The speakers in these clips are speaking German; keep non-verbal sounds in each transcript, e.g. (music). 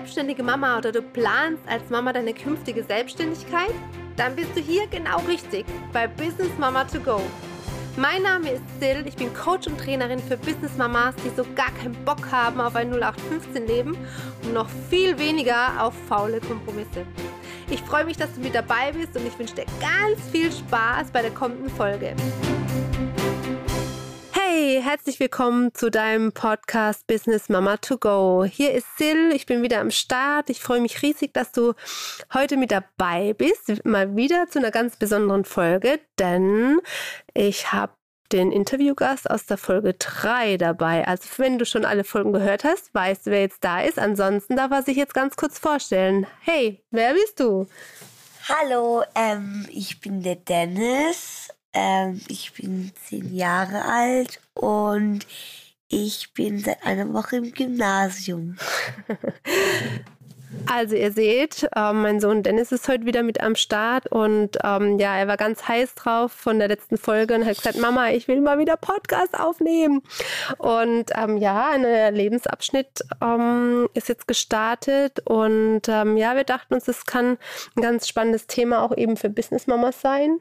selbstständige Mama oder du planst als Mama deine künftige Selbstständigkeit? Dann bist du hier genau richtig bei Business Mama to Go. Mein Name ist Sil, ich bin Coach und Trainerin für Business Mamas, die so gar keinen Bock haben auf ein 0815-Leben und noch viel weniger auf faule Kompromisse. Ich freue mich, dass du mit dabei bist und ich wünsche dir ganz viel Spaß bei der kommenden Folge. Hey, herzlich willkommen zu deinem Podcast Business Mama to Go. Hier ist Sil, ich bin wieder am Start. Ich freue mich riesig, dass du heute mit dabei bist. Mal wieder zu einer ganz besonderen Folge, denn ich habe den Interviewgast aus der Folge 3 dabei. Also wenn du schon alle Folgen gehört hast, weißt du, wer jetzt da ist. Ansonsten darf er sich jetzt ganz kurz vorstellen. Hey, wer bist du? Hallo, ähm, ich bin der Dennis ähm, ich bin zehn Jahre alt und ich bin seit einer Woche im Gymnasium. (laughs) Also ihr seht, äh, mein Sohn Dennis ist heute wieder mit am Start und ähm, ja, er war ganz heiß drauf von der letzten Folge und hat gesagt, Mama, ich will mal wieder Podcast aufnehmen. Und ähm, ja, ein Lebensabschnitt ähm, ist jetzt gestartet und ähm, ja, wir dachten uns, es kann ein ganz spannendes Thema auch eben für Business Mamas sein.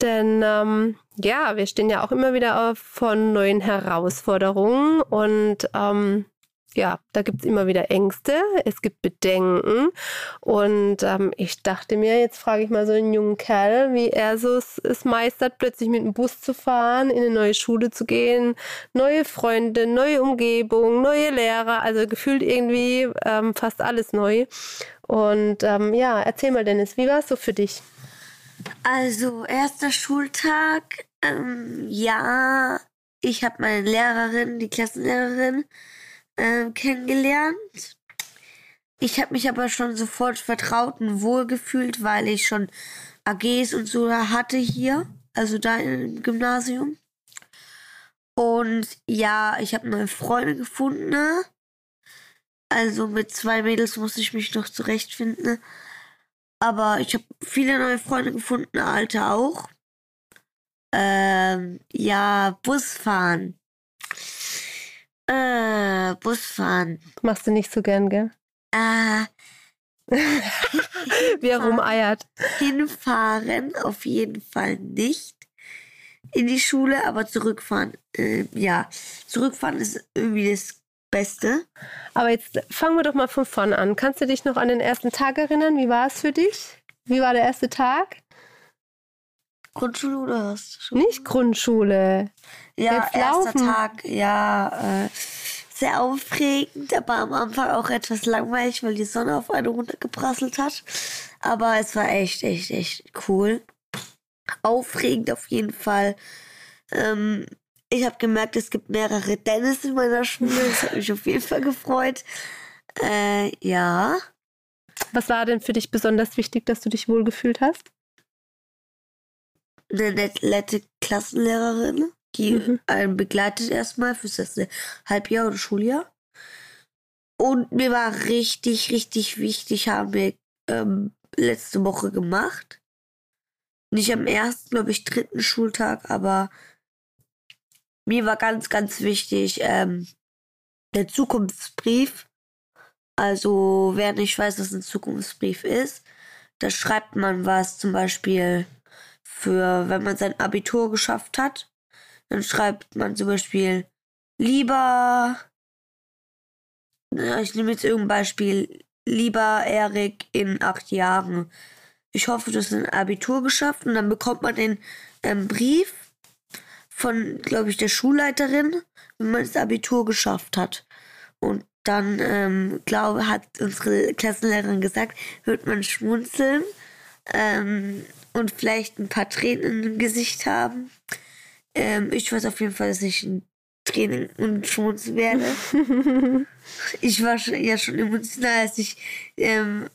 Denn ähm, ja, wir stehen ja auch immer wieder vor neuen Herausforderungen und ähm, ja, da gibt es immer wieder Ängste, es gibt Bedenken. Und ähm, ich dachte mir, jetzt frage ich mal so einen jungen Kerl, wie er so es, es, meistert, plötzlich mit dem Bus zu fahren, in eine neue Schule zu gehen, neue Freunde, neue Umgebung, neue Lehrer, also gefühlt irgendwie ähm, fast alles neu. Und ähm, ja, erzähl mal, Dennis, wie war es so für dich? Also, erster Schultag, ähm, ja, ich habe meine Lehrerin, die Klassenlehrerin, äh, kennengelernt. Ich habe mich aber schon sofort vertraut und wohlgefühlt, weil ich schon AGs und so hatte hier, also da im Gymnasium. Und ja, ich habe neue Freunde gefunden. Ne? Also mit zwei Mädels musste ich mich noch zurechtfinden. Aber ich habe viele neue Freunde gefunden, alte auch. Ähm, ja, Busfahren. Äh, Busfahren. Machst du nicht so gern, gell? Äh. (laughs) Wie er rumeiert. Hinfahren auf jeden Fall nicht in die Schule, aber zurückfahren, äh, ja. Zurückfahren ist irgendwie das Beste. Aber jetzt fangen wir doch mal von vorne an. Kannst du dich noch an den ersten Tag erinnern? Wie war es für dich? Wie war der erste Tag? Grundschule oder was? Nicht Grundschule. Ja, erster. Tag, ja, äh, sehr aufregend, aber am Anfang auch etwas langweilig, weil die Sonne auf eine runtergeprasselt hat. Aber es war echt, echt, echt cool. Aufregend auf jeden Fall. Ähm, ich habe gemerkt, es gibt mehrere Dennis in meiner Schule. Das hat mich auf jeden Fall gefreut. Äh, ja. Was war denn für dich besonders wichtig, dass du dich wohlgefühlt hast? Eine nette Klassenlehrerin, die mhm. einen begleitet erstmal fürs erste Halbjahr oder Schuljahr. Und mir war richtig, richtig wichtig, haben wir ähm, letzte Woche gemacht. Nicht am ersten, glaube ich, dritten Schultag, aber mir war ganz, ganz wichtig ähm, der Zukunftsbrief. Also, wer nicht weiß, was ein Zukunftsbrief ist, da schreibt man was zum Beispiel für, wenn man sein Abitur geschafft hat, dann schreibt man zum Beispiel lieber, ich nehme jetzt irgendein Beispiel, lieber Erik in acht Jahren. Ich hoffe, du hast ein Abitur geschafft und dann bekommt man den ähm, Brief von, glaube ich, der Schulleiterin, wenn man das Abitur geschafft hat. Und dann, ähm, glaube hat unsere Klassenlehrerin gesagt, wird man schmunzeln ähm, und vielleicht ein paar Tränen im Gesicht haben. Ähm, ich weiß auf jeden Fall, dass ich ein Training und schmunzeln werde. (laughs) ich war schon, ja schon emotional, als ich ähm,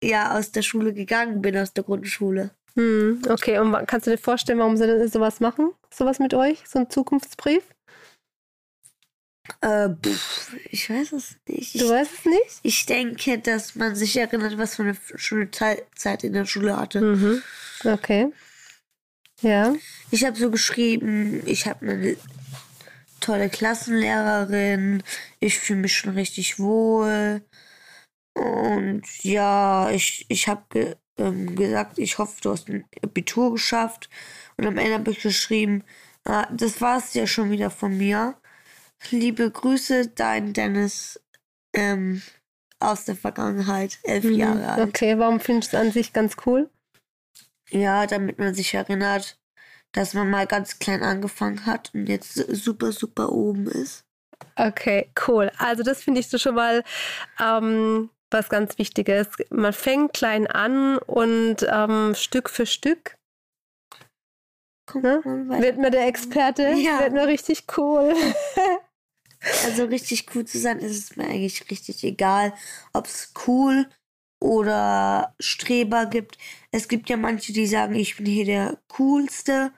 ja aus der Schule gegangen bin, aus der Grundschule. Hm, okay, und kannst du dir vorstellen, warum sie denn sowas machen? Sowas mit euch? So ein Zukunftsbrief? Äh, pff, ich weiß es nicht. Du weißt es nicht? Ich denke, dass man sich erinnert, was für eine schöne Zeit in der Schule hatte. Mhm. Okay. Ja. Ich habe so geschrieben, ich habe eine tolle Klassenlehrerin, ich fühle mich schon richtig wohl. Und ja, ich, ich habe ähm, gesagt, ich hoffe, du hast ein Abitur geschafft. Und am Ende habe ich geschrieben, ah, das war es ja schon wieder von mir. Liebe Grüße, dein Dennis ähm, aus der Vergangenheit, elf Mhm. Jahre alt. Okay, warum findest du es an sich ganz cool? Ja, damit man sich erinnert, dass man mal ganz klein angefangen hat und jetzt super, super oben ist. Okay, cool. Also das finde ich so schon mal ähm, was ganz Wichtiges. Man fängt klein an und ähm, Stück für Stück Ne? wird man der (laughs) Experte. Ja. Wird man richtig cool. (laughs) Also richtig cool zu sein, ist es mir eigentlich richtig egal, ob es cool oder Streber gibt. Es gibt ja manche, die sagen, ich bin hier der coolste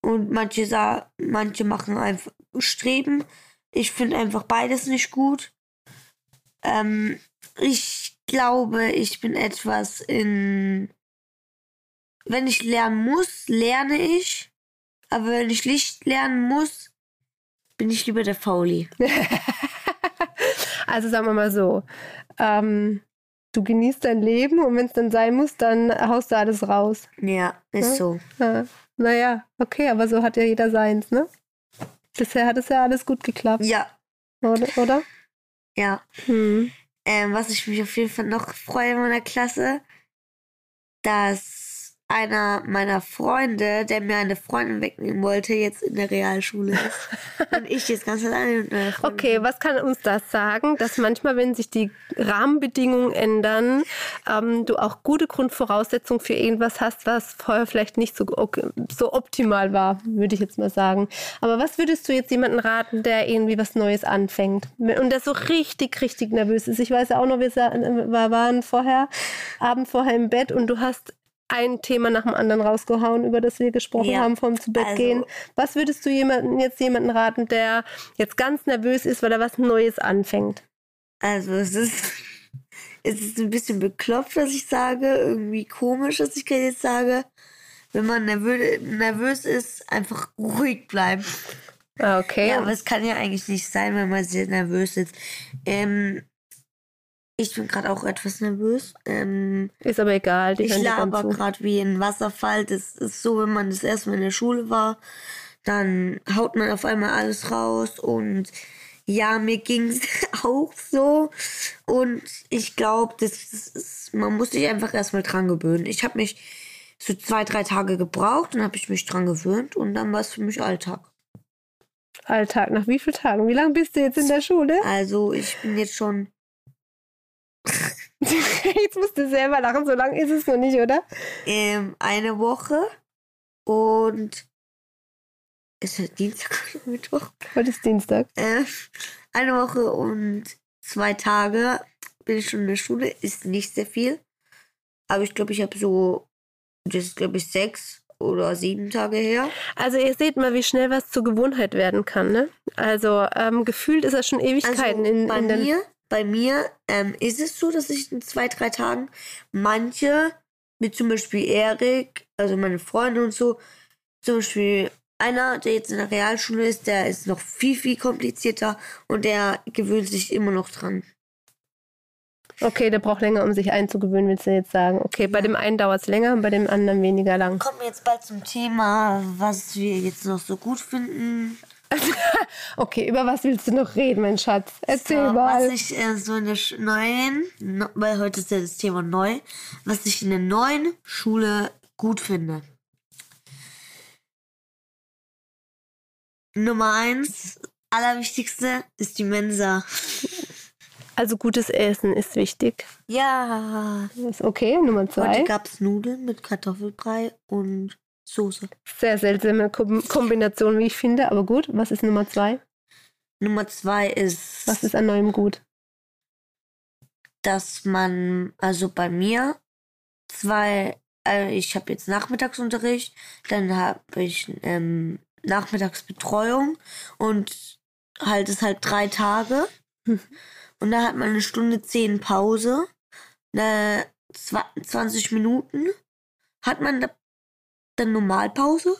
und manche sagen, manche machen einfach Streben. Ich finde einfach beides nicht gut. Ähm, ich glaube, ich bin etwas in. Wenn ich lernen muss, lerne ich. Aber wenn ich nicht lernen muss, bin ich lieber der Fauli. (laughs) Also sagen wir mal so. Ähm, du genießt dein Leben und wenn es dann sein muss, dann haust du alles raus. Ja, ist Ja. so. Ja. Naja, okay, aber so hat ja jeder seins, ne? Bisher hat es ja alles gut geklappt, Ja, oder? oder? ja. Hm. Ähm, was ich mich auf jeden Fall noch freue in meiner Klasse, dass einer meiner Freunde, der mir eine Freundin wegnehmen wollte, jetzt in der Realschule ist. (laughs) Und ich jetzt ganz alleine mit meiner Freundin. Okay, was kann uns das sagen? Dass manchmal, wenn sich die Rahmenbedingungen ändern, ähm, du auch gute Grundvoraussetzungen für irgendwas hast, was vorher vielleicht nicht so, ok- so optimal war, würde ich jetzt mal sagen. Aber was würdest du jetzt jemanden raten, der irgendwie was Neues anfängt und der so richtig, richtig nervös ist? Ich weiß ja auch noch, sa- wir waren vorher, Abend vorher im Bett und du hast ein Thema nach dem anderen rausgehauen, über das wir gesprochen Ja, haben, vorm zu Bett also- gehen. Was würdest du jemanden, jetzt jemanden raten, der jetzt ganz nervös ist, weil er was Neues anfängt? Also es ist, (laughs) es ist ein bisschen bekloppt, was ich sage. Irgendwie komisch, was ich gerade jetzt sage. Wenn man nervö nervös ist, einfach ruhig bleiben. Ah, Okay. Ja, aber es kann ja eigentlich nicht sein, wenn man sehr nervös ist. Ähm, ich bin gerade auch etwas nervös. Ähm, ist aber egal. Ich laber gerade wie ein Wasserfall. Das ist so, wenn man das erste Mal in der Schule war, dann haut man auf einmal alles raus und ja, mir ging's (laughs) auch so. Und ich glaube, das ist, man muss sich einfach erstmal dran gewöhnen. Ich habe mich so zwei, drei Tage gebraucht, dann habe ich mich dran gewöhnt und dann war es für mich Alltag. Alltag. Nach wie vielen Tagen? Wie lange bist du jetzt in der Schule? Also ich bin jetzt schon (laughs) jetzt musst du selber lachen. So lange ist es noch nicht, oder? ähm, eine Woche und ist es Dienstag oder (laughs) Mittwoch? Heute ist Dienstag. Äh, eine Woche und zwei Tage bin ich schon in der Schule. Ist nicht sehr viel. Aber ich glaube, ich habe so, das ist glaube ich sechs oder sieben Tage her. Also ihr seht mal, wie schnell was zur Gewohnheit werden kann, ne? Also ähm, gefühlt ist das schon Ewigkeiten Also in, bei in den... mir, bei mir ähm, ist es so, dass ich in zwei, drei Tagen manche, wie zum Beispiel Erik, also meine Freunde und so, zum Beispiel einer, der jetzt in der Realschule ist, der ist noch viel, viel komplizierter und der gewöhnt sich immer noch dran. Okay, der braucht länger, um sich einzugewöhnen, willst du jetzt sagen. Okay, bei dem einen dauert es länger und bei dem anderen weniger lang. Kommen wir jetzt bald zum Thema, was wir jetzt noch so gut finden. (laughs) Okay, über was willst du noch reden, mein Schatz? Erzähl so, mal. Was ich äh, so in der Sch neuen, no, weil heute ist ja das Thema neu, was ich in der neuen Schule gut finde. Nummer eins, allerwichtigste, ist die Mensa. Also gutes Essen ist wichtig. Ja. Ist okay, Nummer Heute zwei. gab es Nudeln mit Kartoffelbrei und Soße. Sehr seltsame Kom Kombination, wie ich finde, aber gut. Was ist Nummer zwei? Nummer zwei ist, Was ist an neuem gut? dass man, also bei mir, zwei, äh, ich habe jetzt Nachmittagsunterricht, dann habe ich ähm, Nachmittagsbetreuung und halt ist halt drei Tage. Mhm. Und da hat man eine Stunde zehn Pause, eine 20 Minuten hat man da- dann Normalpause,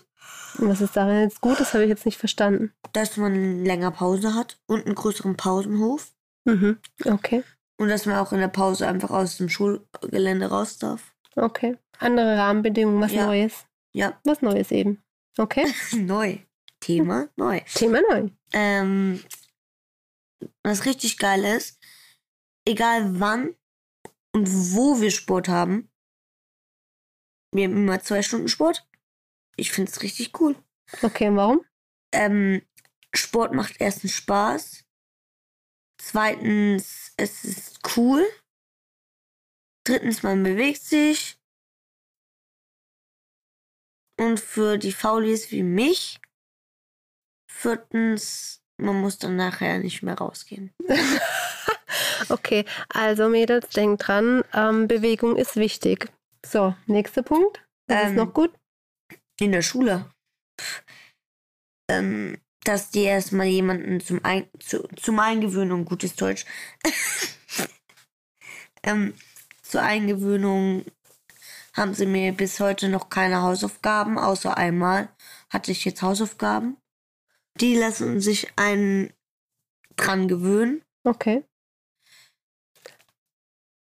Und was ist daran jetzt gut? Das habe ich jetzt nicht verstanden. dass man länger Pause hat und einen größeren Pausenhof. Mhm. Okay. Und dass man auch in der Pause einfach aus dem Schulgelände raus darf. Okay. Andere Rahmenbedingungen, was Ja. Neues. Ja, Was Neues eben. Okay. (laughs) neu. Thema neu. Thema neu. Ähm, was richtig geil ist, egal wann und wo wir Sport haben, wir haben immer zwei Stunden Sport. Ich finde es richtig cool. Okay, und warum? Ähm, Sport macht erstens Spaß. Zweitens, es ist cool. Drittens, man bewegt sich. Und für die Faulis wie mich. Viertens, man muss dann nachher nicht mehr rausgehen. (laughs) (laughs) Okay, also Mädels, denkt dran, ähm, Bewegung ist wichtig. So, nächster Punkt. Ist Ähm, noch gut? In der Schule. Pff, ähm, dass die erstmal jemanden zum, Ein zu, zum Eingewöhnung, gutes Deutsch, (laughs) ähm, zur Eingewöhnung haben sie mir bis heute noch keine Hausaufgaben, außer einmal hatte ich jetzt Hausaufgaben. Die lassen sich einen dran gewöhnen. Okay.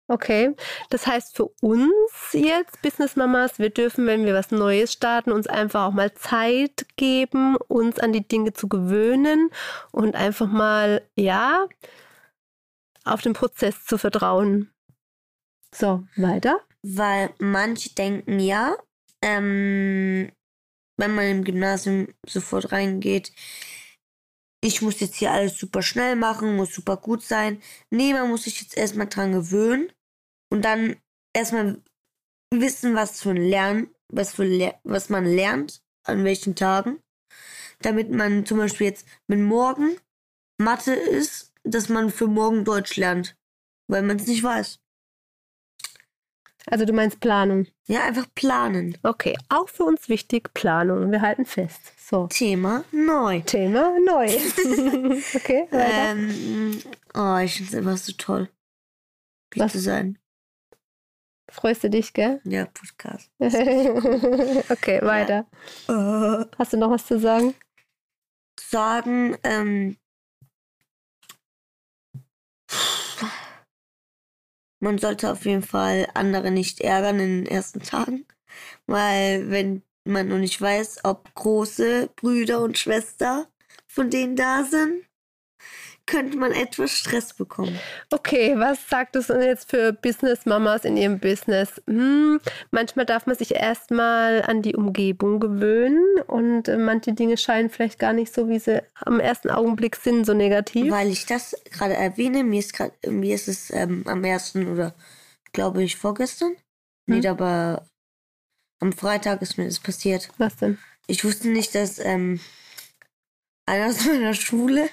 Okay, das heißt für uns jetzt, Business Mamas, wir dürfen, wenn wir was Neues starten, uns einfach auch mal Zeit geben, uns an die Dinge zu gewöhnen und einfach mal, ja, auf den Prozess zu vertrauen. So, weiter. Weil manche denken ja, ähm, wenn man im Gymnasium sofort reingeht, ich muss jetzt hier alles super schnell machen, muss super gut sein. Nee, man muss sich jetzt erstmal dran gewöhnen und dann erstmal wissen, was für ein Lernen, was, für Le was man lernt, an welchen Tagen. Damit man zum Beispiel jetzt mit morgen Mathe ist, dass man für morgen Deutsch lernt, weil man es nicht weiß. Also du meinst Planung. Ja, einfach planen. Okay, auch für uns wichtig, Planung. Wir halten fest. So, Thema neu. Thema neu. (laughs) okay, weiter. Ähm, oh, ich finde es einfach so toll, hier Was? zu sein. Freust du dich, gell? Ja, Podcast. (laughs) okay, weiter. Äh, Hast du noch was zu sagen? sagen, ähm, man sollte auf jeden Fall andere nicht ärgern in den ersten Tagen, weil wenn man noch nicht weiß, ob große Brüder und Schwester von denen da sind, könnte man etwas Stress bekommen. Okay, was sagt es denn jetzt für Business-Mamas in ihrem Business? Hm, manchmal darf man sich erstmal an die Umgebung gewöhnen und äh, manche Dinge scheinen vielleicht gar nicht so, wie sie am ersten Augenblick sind, so negativ. Weil ich das gerade erwähne, mir ist, grad, mir ist es ähm, am ersten oder glaube ich vorgestern, Hm. nicht, aber am Freitag ist mir das passiert. Was denn? Ich wusste nicht, dass ähm, einer aus meiner Schule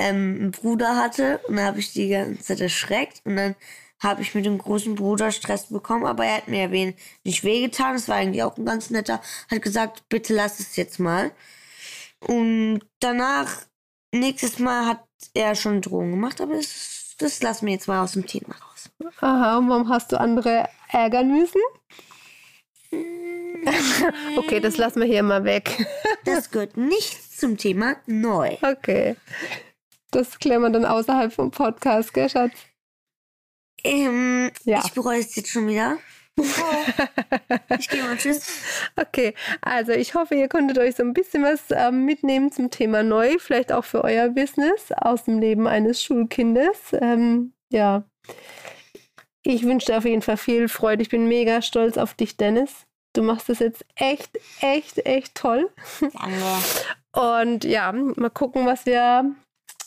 ähm, einen Bruder hatte und da habe ich die ganze Zeit erschreckt und dann habe ich mit dem großen Bruder Stress bekommen, aber er hat mir ja wen nicht wehgetan, das war eigentlich auch ein ganz netter, hat gesagt, bitte lass es jetzt mal. Und danach, nächstes Mal hat er schon Drohungen gemacht, aber das, das lassen wir jetzt mal aus dem Thema raus. Aha, und warum hast du andere ärgern müssen? (laughs) Okay, das lassen wir hier mal weg. Das gehört nicht zum Thema neu. Okay. Das klären wir dann außerhalb vom Podcast, gell, Schatz? Ähm, Ja. Ich bereue es jetzt schon wieder. (laughs) ich gehe mal tschüss. Okay, also ich hoffe, ihr konntet euch so ein bisschen was ähm, mitnehmen zum Thema neu, vielleicht auch für euer Business aus dem Leben eines Schulkindes. Ähm, ja, ich wünsche dir auf jeden Fall viel Freude. Ich bin mega stolz auf dich, Dennis. Du machst das jetzt echt, echt, echt toll. Danke. Und ja, mal gucken, was wir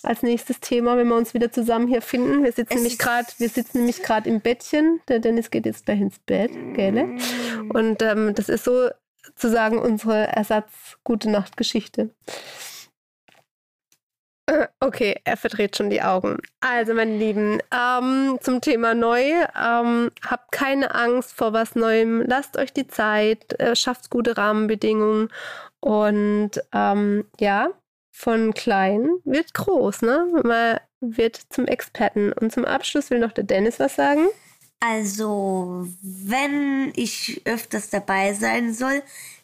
als nächstes Thema, wenn wir uns wieder zusammen hier finden. Wir sitzen Es nämlich gerade, wir sitzen nämlich gerade im Bettchen. Der Dennis geht jetzt gleich ins Bett, gell? Und ähm, das ist sozusagen unsere Ersatz-Gute Nacht-Geschichte. Äh, Okay, er verdreht schon die Augen. Also, meine Lieben, ähm, zum Thema neu. Ähm, habt keine Angst vor was Neuem. Lasst euch die Zeit, äh, schafft gute Rahmenbedingungen und ähm, ja, von klein wird groß, ne? Man wird zum Experten. Und zum Abschluss will noch der Dennis was sagen. Also, wenn ich öfters dabei sein soll,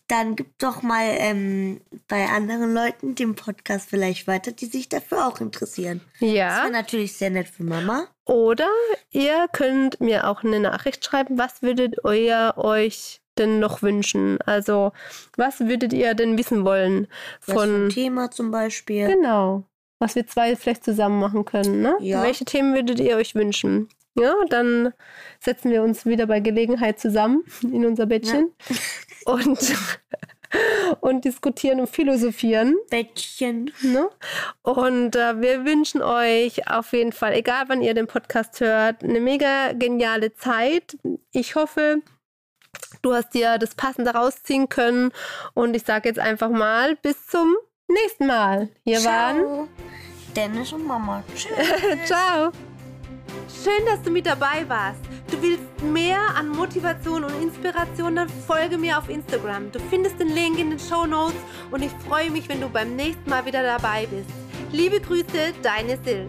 dann gib doch mal ähm, bei anderen Leuten den Podcast vielleicht weiter, die sich dafür auch interessieren. Das Ja. wäre natürlich sehr nett für Mama. Oder ihr könnt mir auch eine Nachricht schreiben, was würdet ihr euch denn noch wünschen? Also, was würdet ihr denn wissen wollen von ein Thema zum Beispiel. Genau. Was wir zwei vielleicht zusammen machen können, ne? Ja. Welche Themen würdet ihr euch wünschen? Ja, dann setzen wir uns wieder bei Gelegenheit zusammen (laughs) in unser Bettchen und, (laughs) und diskutieren und philosophieren. Bettchen. Ne? Und äh, wir wünschen euch auf jeden Fall, egal wann ihr den Podcast hört, eine mega geniale Zeit. Ich hoffe, du hast dir das Passende rausziehen können. Und ich sage jetzt einfach mal, bis zum nächsten Mal. Hier waren. Ciao. Dennis und Mama. Tschüss. (laughs) Ciao. Schön, dass du mit dabei warst. Du willst mehr an Motivation und Inspiration, dann folge mir auf Instagram. Du findest den Link in den Show Notes und ich freue mich, wenn du beim nächsten Mal wieder dabei bist. Liebe Grüße, deine Sil.